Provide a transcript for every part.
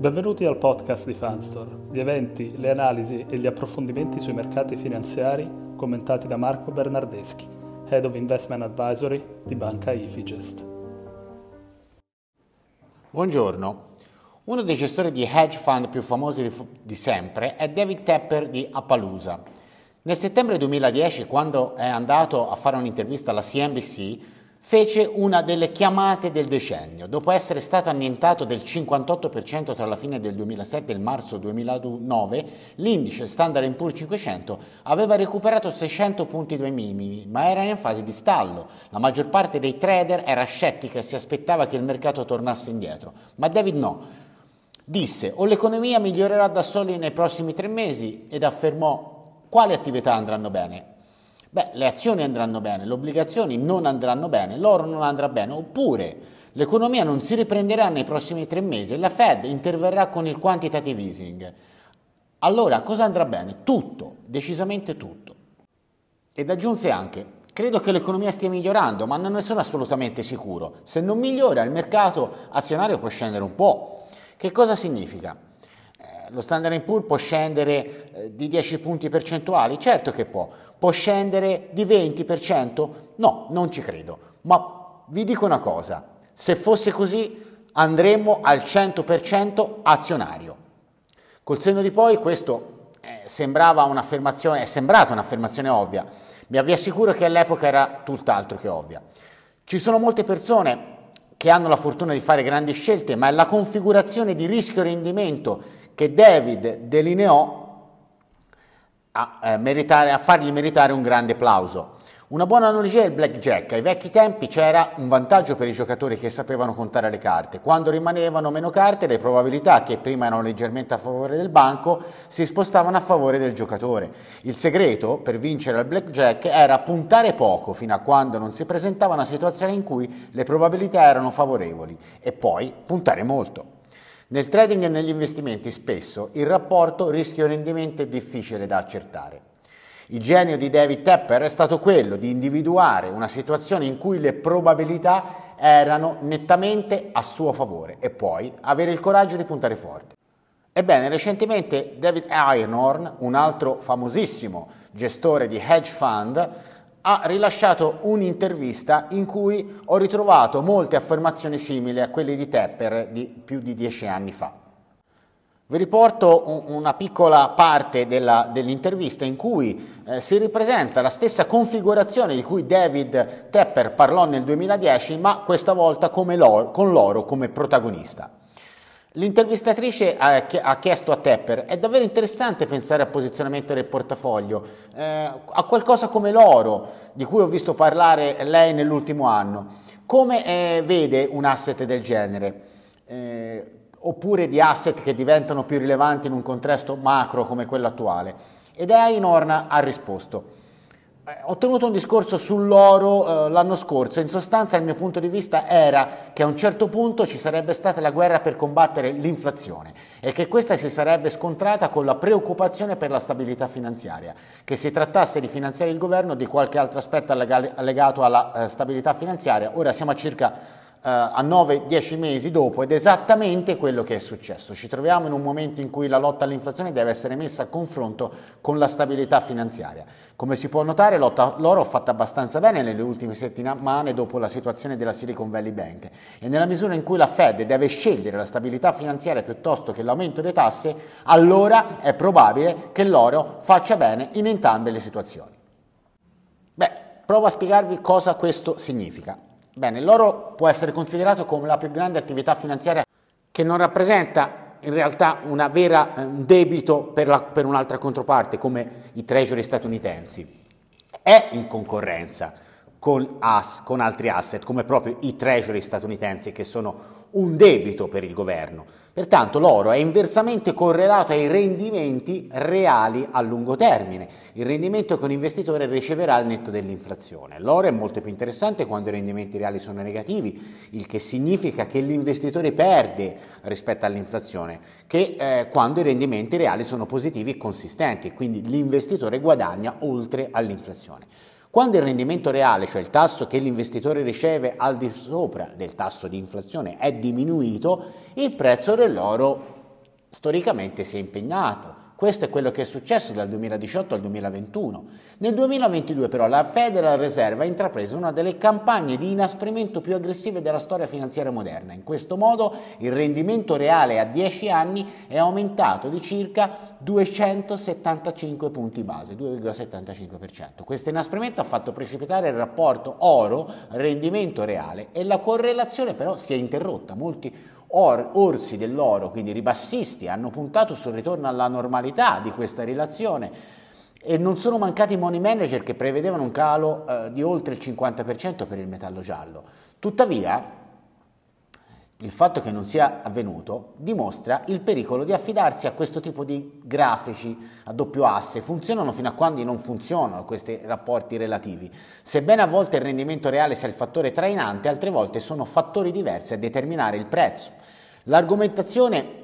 Benvenuti al podcast di Fanstore, gli eventi, le analisi e gli approfondimenti sui mercati finanziari commentati da Marco Bernardeschi, Head of Investment Advisory di Banca Ifigest. Buongiorno. Uno dei gestori di hedge fund più famosi di sempre è David Tepper di Appaloosa. Nel settembre 2010, quando è andato a fare un'intervista alla CNBC, fece una delle chiamate del decennio. Dopo essere stato annientato del 58% tra la fine del 2007 e il marzo 2009, l'indice Standard Poor's 500 aveva recuperato 600 punti dai minimi, ma era in fase di stallo. La maggior parte dei trader era scettica e si aspettava che il mercato tornasse indietro, ma David no. Disse o l'economia migliorerà da soli nei prossimi tre mesi ed affermò quali attività andranno bene Beh, le azioni andranno bene, le obbligazioni non andranno bene, l'oro non andrà bene, oppure l'economia non si riprenderà nei prossimi tre mesi e la Fed interverrà con il quantitative easing. Allora cosa andrà bene? Tutto, decisamente tutto. Ed aggiunse anche, credo che l'economia stia migliorando, ma non ne sono assolutamente sicuro. Se non migliora il mercato azionario può scendere un po'. Che cosa significa? lo Standard Poor's può scendere eh, di 10 punti percentuali? Certo che può. Può scendere di 20%? No, non ci credo. Ma vi dico una cosa, se fosse così andremmo al 100% azionario. Col senno di poi questo eh, sembrava un'affermazione, è sembrata un'affermazione ovvia, vi assicuro che all'epoca era tutt'altro che ovvia. Ci sono molte persone che hanno la fortuna di fare grandi scelte, ma è la configurazione di rischio-rendimento che David delineò a, eh, meritare, a fargli meritare un grande applauso. Una buona analogia è il blackjack. Ai vecchi tempi c'era un vantaggio per i giocatori che sapevano contare le carte. Quando rimanevano meno carte, le probabilità che prima erano leggermente a favore del banco si spostavano a favore del giocatore. Il segreto per vincere al blackjack era puntare poco fino a quando non si presentava una situazione in cui le probabilità erano favorevoli e poi puntare molto. Nel trading e negli investimenti spesso il rapporto rischio-rendimento è difficile da accertare. Il genio di David Tepper è stato quello di individuare una situazione in cui le probabilità erano nettamente a suo favore e poi avere il coraggio di puntare forte. Ebbene, recentemente David Einhorn, un altro famosissimo gestore di hedge fund, ha rilasciato un'intervista in cui ho ritrovato molte affermazioni simili a quelle di Tepper di più di dieci anni fa. Vi riporto una piccola parte della, dell'intervista in cui eh, si ripresenta la stessa configurazione di cui David Tepper parlò nel 2010, ma questa volta l'oro, con l'oro come protagonista. L'intervistatrice ha chiesto a Tepper, è davvero interessante pensare al posizionamento del portafoglio, eh, a qualcosa come l'oro, di cui ho visto parlare lei nell'ultimo anno. Come eh, vede un asset del genere? Eh, oppure di asset che diventano più rilevanti in un contesto macro come quello attuale? Ed Einorn ha risposto, ho tenuto un discorso sull'oro eh, l'anno scorso, in sostanza il mio punto di vista era che a un certo punto ci sarebbe stata la guerra per combattere l'inflazione e che questa si sarebbe scontrata con la preoccupazione per la stabilità finanziaria, che si trattasse di finanziare il governo o di qualche altro aspetto legato alla eh, stabilità finanziaria. Ora siamo a circa a 9-10 mesi dopo ed è esattamente quello che è successo. Ci troviamo in un momento in cui la lotta all'inflazione deve essere messa a confronto con la stabilità finanziaria. Come si può notare, lotta, l'oro ha fatto abbastanza bene nelle ultime settimane dopo la situazione della Silicon Valley Bank e nella misura in cui la Fed deve scegliere la stabilità finanziaria piuttosto che l'aumento delle tasse, allora è probabile che l'oro faccia bene in entrambe le situazioni. Beh, provo a spiegarvi cosa questo significa. Bene, l'oro può essere considerato come la più grande attività finanziaria che non rappresenta in realtà vera, eh, un debito per, la, per un'altra controparte come i treasury statunitensi. È in concorrenza con, as, con altri asset come proprio i treasury statunitensi che sono un debito per il governo. Pertanto l'oro è inversamente correlato ai rendimenti reali a lungo termine, il rendimento che un investitore riceverà al netto dell'inflazione. L'oro è molto più interessante quando i rendimenti reali sono negativi, il che significa che l'investitore perde rispetto all'inflazione, che eh, quando i rendimenti reali sono positivi e consistenti, quindi l'investitore guadagna oltre all'inflazione. Quando il rendimento reale, cioè il tasso che l'investitore riceve al di sopra del tasso di inflazione, è diminuito, il prezzo dell'oro storicamente si è impegnato questo è quello che è successo dal 2018 al 2021. Nel 2022 però la Federal Reserve ha intrapreso una delle campagne di inasprimento più aggressive della storia finanziaria moderna. In questo modo il rendimento reale a 10 anni è aumentato di circa 275 punti base, 2,75%. Questo inasprimento ha fatto precipitare il rapporto oro-rendimento reale e la correlazione però si è interrotta. Molti Or, orsi dell'oro, quindi ribassisti, hanno puntato sul ritorno alla normalità di questa relazione e non sono mancati money manager che prevedevano un calo eh, di oltre il 50% per il metallo giallo. Tuttavia, il fatto che non sia avvenuto dimostra il pericolo di affidarsi a questo tipo di grafici a doppio asse. Funzionano fino a quando non funzionano questi rapporti relativi. Sebbene a volte il rendimento reale sia il fattore trainante, altre volte sono fattori diversi a determinare il prezzo. L'argomentazione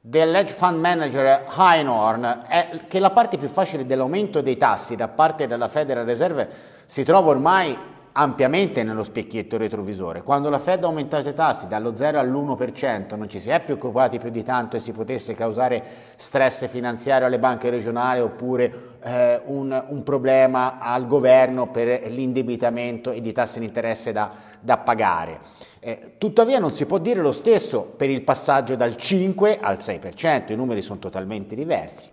dell'edge fund manager Heinhorn è che la parte più facile dell'aumento dei tassi da parte della Federal Reserve si trova ormai ampiamente nello specchietto retrovisore. Quando la Fed ha aumentato i tassi dallo 0 all'1% non ci si è preoccupati più di tanto e si potesse causare stress finanziario alle banche regionali oppure eh, un, un, problema al governo per l'indebitamento e di tassi di interesse da, da pagare. Eh, tuttavia non si può dire lo stesso per il passaggio dal 5 al 6%, i numeri sono totalmente diversi.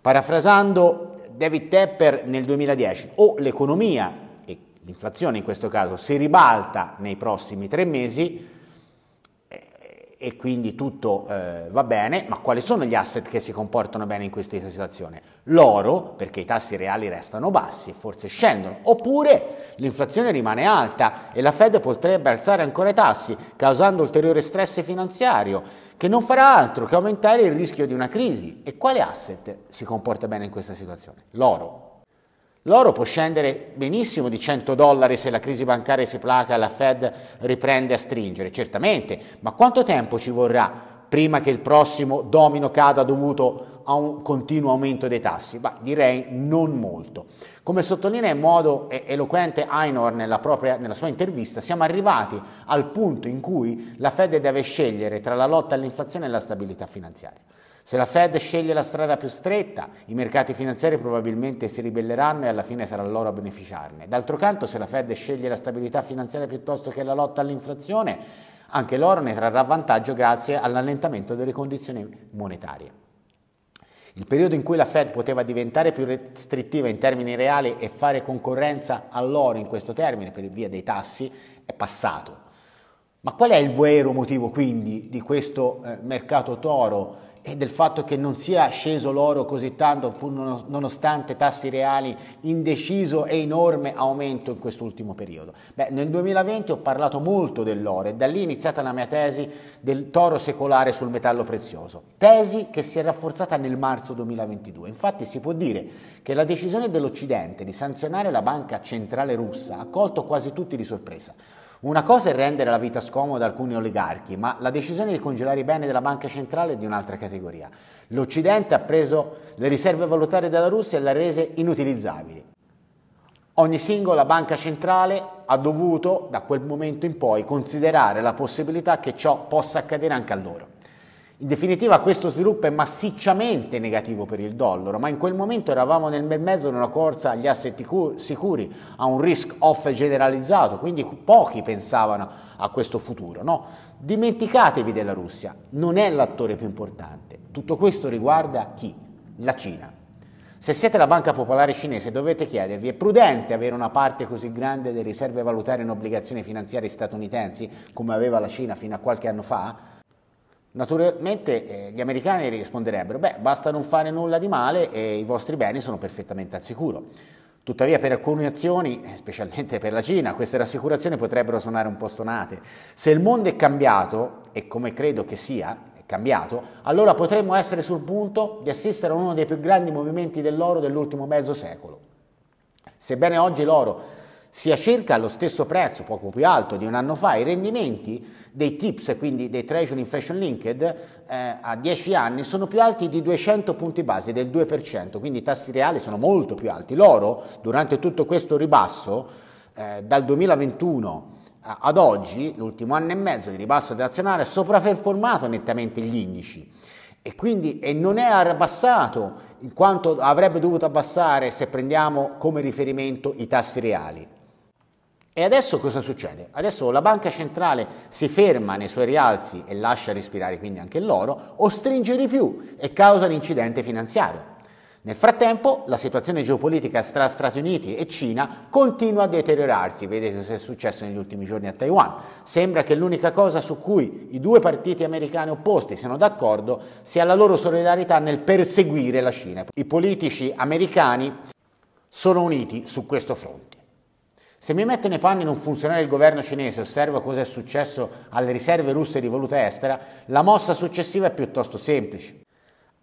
Parafrasando David Tepper nel 2010, o l'economia l'inflazione in questo caso si ribalta nei prossimi tre mesi e quindi tutto eh, va bene, ma quali sono gli asset che si comportano bene in questa situazione? L'oro, perché i tassi reali restano bassi e forse scendono, oppure l'inflazione rimane alta e la Fed potrebbe alzare ancora i tassi, causando ulteriore stress finanziario, che non farà altro che aumentare il rischio di una crisi. E quale asset si comporta bene in questa situazione? L'oro. L'oro può scendere benissimo di 100 dollari se la crisi bancaria si placa e la Fed riprende a stringere, certamente, ma quanto tempo ci vorrà prima che il prossimo domino cada dovuto a un continuo aumento dei tassi? Bah, direi non molto. Come sottolinea in modo eloquente Einhorn nella, propria, nella sua intervista, siamo arrivati al punto in cui la Fed deve scegliere tra la lotta all'inflazione e la stabilità finanziaria. Se la Fed sceglie la strada più stretta, i mercati finanziari probabilmente si ribelleranno e alla fine sarà loro a beneficiarne. D'altro canto, se la Fed sceglie la stabilità finanziaria piuttosto che la lotta all'inflazione, anche loro ne trarrà vantaggio grazie all'allentamento delle condizioni monetarie. Il periodo in cui la Fed poteva diventare più restrittiva in termini reali e fare concorrenza all'oro in questo termine per via dei tassi è passato. Ma qual è il vero motivo quindi di questo eh, mercato toro e del fatto che non sia sceso l'oro così tanto, pur nonostante tassi reali in deciso e enorme aumento in quest'ultimo periodo. Beh, nel 2020 ho parlato molto dell'oro e da lì è iniziata la mia tesi del toro secolare sul metallo prezioso, tesi che si è rafforzata nel marzo 2022. Infatti si può dire che la decisione dell'Occidente di sanzionare la banca centrale russa ha colto quasi tutti di sorpresa. Una cosa è rendere la vita scomoda a alcuni oligarchi, ma la decisione di congelare i beni della banca centrale è di un'altra categoria. L'Occidente ha preso le riserve valutarie della Russia e le ha rese inutilizzabili. Ogni singola banca centrale ha dovuto, da quel momento in poi, considerare la possibilità che ciò possa accadere anche a loro. In definitiva questo sviluppo è massicciamente negativo per il dollaro, ma in quel momento eravamo nel bel mezzo di una corsa agli asset sicuri, a un risk off generalizzato, quindi pochi pensavano a questo futuro. No? Dimenticatevi della Russia, non è l'attore più importante. Tutto questo riguarda chi? La Cina. Se siete la banca popolare cinese dovete chiedervi, è prudente avere una parte così grande delle riserve valutarie in obbligazioni finanziarie statunitensi, come aveva la Cina fino a qualche anno fa? Naturalmente eh, gli americani risponderebbero, beh, basta non fare nulla di male e i vostri beni sono perfettamente al sicuro. Tuttavia per alcune azioni, specialmente per la Cina, queste rassicurazioni potrebbero suonare un po' stonate. Se il mondo è cambiato, e come credo che sia, è cambiato, allora potremmo essere sul punto di assistere a uno dei più grandi movimenti dell'oro dell'ultimo mezzo secolo. Sebbene oggi l'oro sia circa allo stesso prezzo, poco più alto di un anno fa, i rendimenti dei TIPS, quindi dei Treasury Inflation Linked, eh, a 10 anni sono più alti di 200 punti base, del 2%, quindi i tassi reali sono molto più alti. L'oro, durante tutto questo ribasso, eh, dal 2021 ad oggi, l'ultimo anno e mezzo di ribasso nazionale, ha sopraperformato nettamente gli indici e quindi e non è abbassato in quanto avrebbe dovuto abbassare se prendiamo come riferimento i tassi reali. E adesso cosa succede? Adesso la banca centrale si ferma nei suoi rialzi e lascia respirare quindi anche l'oro o stringe di più e causa l'incidente finanziario. Nel frattempo la situazione geopolitica tra Stati Uniti e Cina continua a deteriorarsi, vedete cosa è successo negli ultimi giorni a Taiwan. Sembra che l'unica cosa su cui i due partiti americani opposti siano d'accordo sia la loro solidarietà nel perseguire la Cina. I politici americani sono uniti su questo fronte. Se mi metto nei panni di un funzionario del governo cinese e osservo cosa è successo alle riserve russe di valuta estera, la mossa successiva è piuttosto semplice.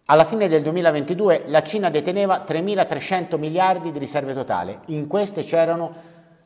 Alla fine del 2022 la Cina deteneva 3.300 miliardi di riserve totali, in queste c'erano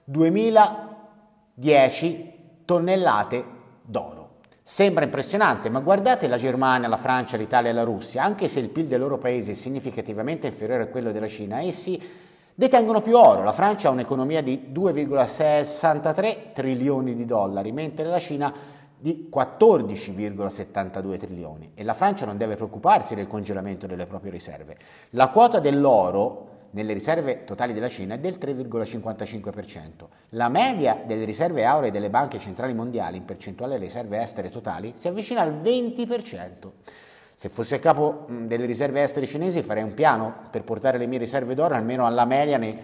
2.010 tonnellate d'oro. Sembra impressionante, ma guardate la Germania, la Francia, l'Italia e la Russia, anche se il PIL dei loro paesi è significativamente inferiore a quello della Cina, essi detengono più oro. La Francia ha un'economia di 2,63 trilioni di dollari, mentre la Cina di 14,72 trilioni e la Francia non deve preoccuparsi del congelamento delle proprie riserve. La quota dell'oro nelle riserve totali della Cina è del 3,55%. La media delle riserve auree delle banche centrali mondiali in percentuale delle riserve estere totali si avvicina al 20%. Se fossi a capo delle riserve estere cinesi farei un piano per portare le mie riserve d'oro almeno alla media nei,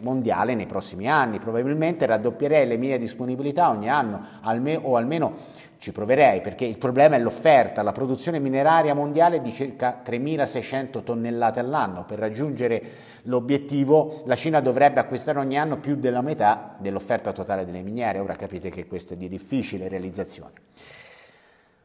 mondiale nei prossimi anni. Probabilmente raddoppierei le mie disponibilità ogni anno alme- o almeno ci proverei perché il problema è l'offerta. La produzione mineraria mondiale è di circa 3.600 tonnellate all'anno. Per raggiungere l'obiettivo la Cina dovrebbe acquistare ogni anno più della metà dell'offerta totale delle miniere. Ora capite che questo è di difficile realizzazione.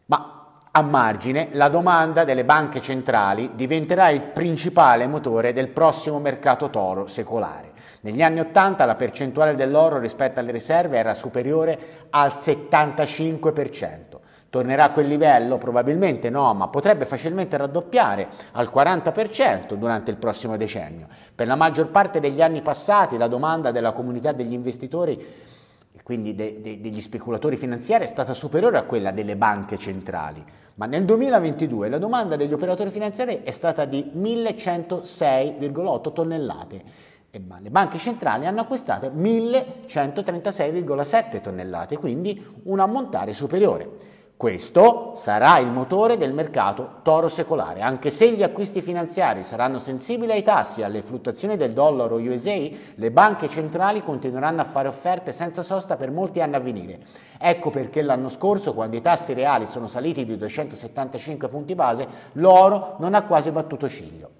Ma a margine, la domanda delle banche centrali diventerà il principale motore del prossimo mercato toro secolare. Negli anni 80 la percentuale dell'oro rispetto alle riserve era superiore al 75%. Tornerà a quel livello? Probabilmente no, ma potrebbe facilmente raddoppiare al 40% durante il prossimo decennio. Per la maggior parte degli anni passati la domanda della comunità degli investitori quindi de, de, degli speculatori finanziari, è stata superiore a quella delle banche centrali. Ma nel 2022 la domanda degli operatori finanziari è stata di 1106,8 tonnellate e le banche centrali hanno acquistato 1136,7 tonnellate, quindi un ammontare superiore. Questo sarà il motore del mercato toro secolare, anche se gli acquisti finanziari saranno sensibili ai tassi e alle fluttuazioni del dollaro USA, le banche centrali continueranno a fare offerte senza sosta per molti anni a venire. Ecco perché l'anno scorso, quando i tassi reali sono saliti di 275 punti base, l'oro non ha quasi battuto ciglio.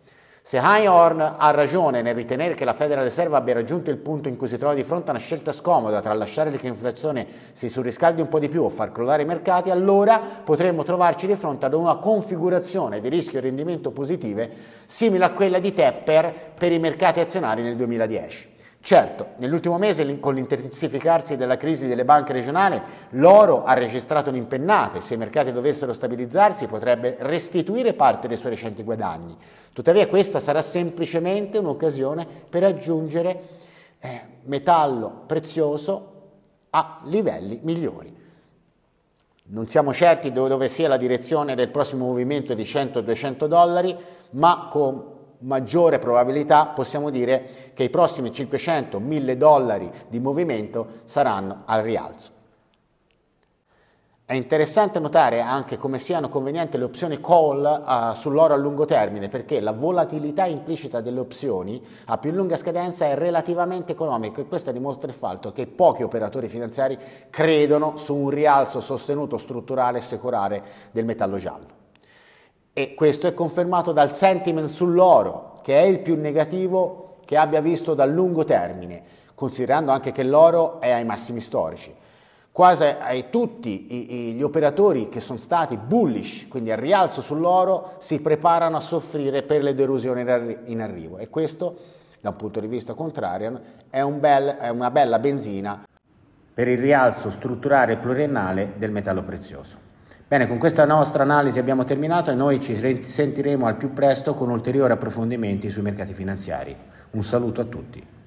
Se Einhorn ha ragione nel ritenere che la Federal Reserve abbia raggiunto il punto in cui si trova di fronte a una scelta scomoda tra lasciare che l'inflazione si surriscaldi un po' di più o far crollare i mercati, allora potremmo trovarci di fronte ad una configurazione di rischio e rendimento positive simile a quella di Tepper per i mercati azionari nel 2010. Certo, nell'ultimo mese con l'intensificarsi della crisi delle banche regionali, l'oro ha registrato un'impennata e se i mercati dovessero stabilizzarsi potrebbe restituire parte dei suoi recenti guadagni. Tuttavia questa sarà semplicemente un'occasione per aggiungere eh, metallo prezioso a livelli migliori. Non siamo certi dove, sia la direzione del prossimo movimento di 100-200 dollari, ma con maggiore probabilità possiamo dire che i prossimi 500-1000 dollari di movimento saranno al rialzo. È interessante notare anche come siano convenienti le opzioni call uh, sull'oro a lungo termine perché la volatilità implicita delle opzioni a più lunga scadenza è relativamente economica e questo dimostra il fatto che pochi operatori finanziari credono su un rialzo sostenuto strutturale e secolare del metallo giallo e questo è confermato dal sentiment sull'oro, che è il più negativo che abbia visto dal lungo termine, considerando anche che l'oro è ai massimi storici. Quasi ai tutti gli operatori che sono stati bullish, quindi al rialzo sull'oro, si preparano a soffrire per le delusioni in arrivo e questo, da un punto di vista contrario, è, un bel, è una bella benzina per il rialzo strutturale pluriennale del metallo prezioso. Bene, con questa nostra analisi abbiamo terminato e noi ci sentiremo al più presto con ulteriori approfondimenti sui mercati finanziari. Un saluto a tutti.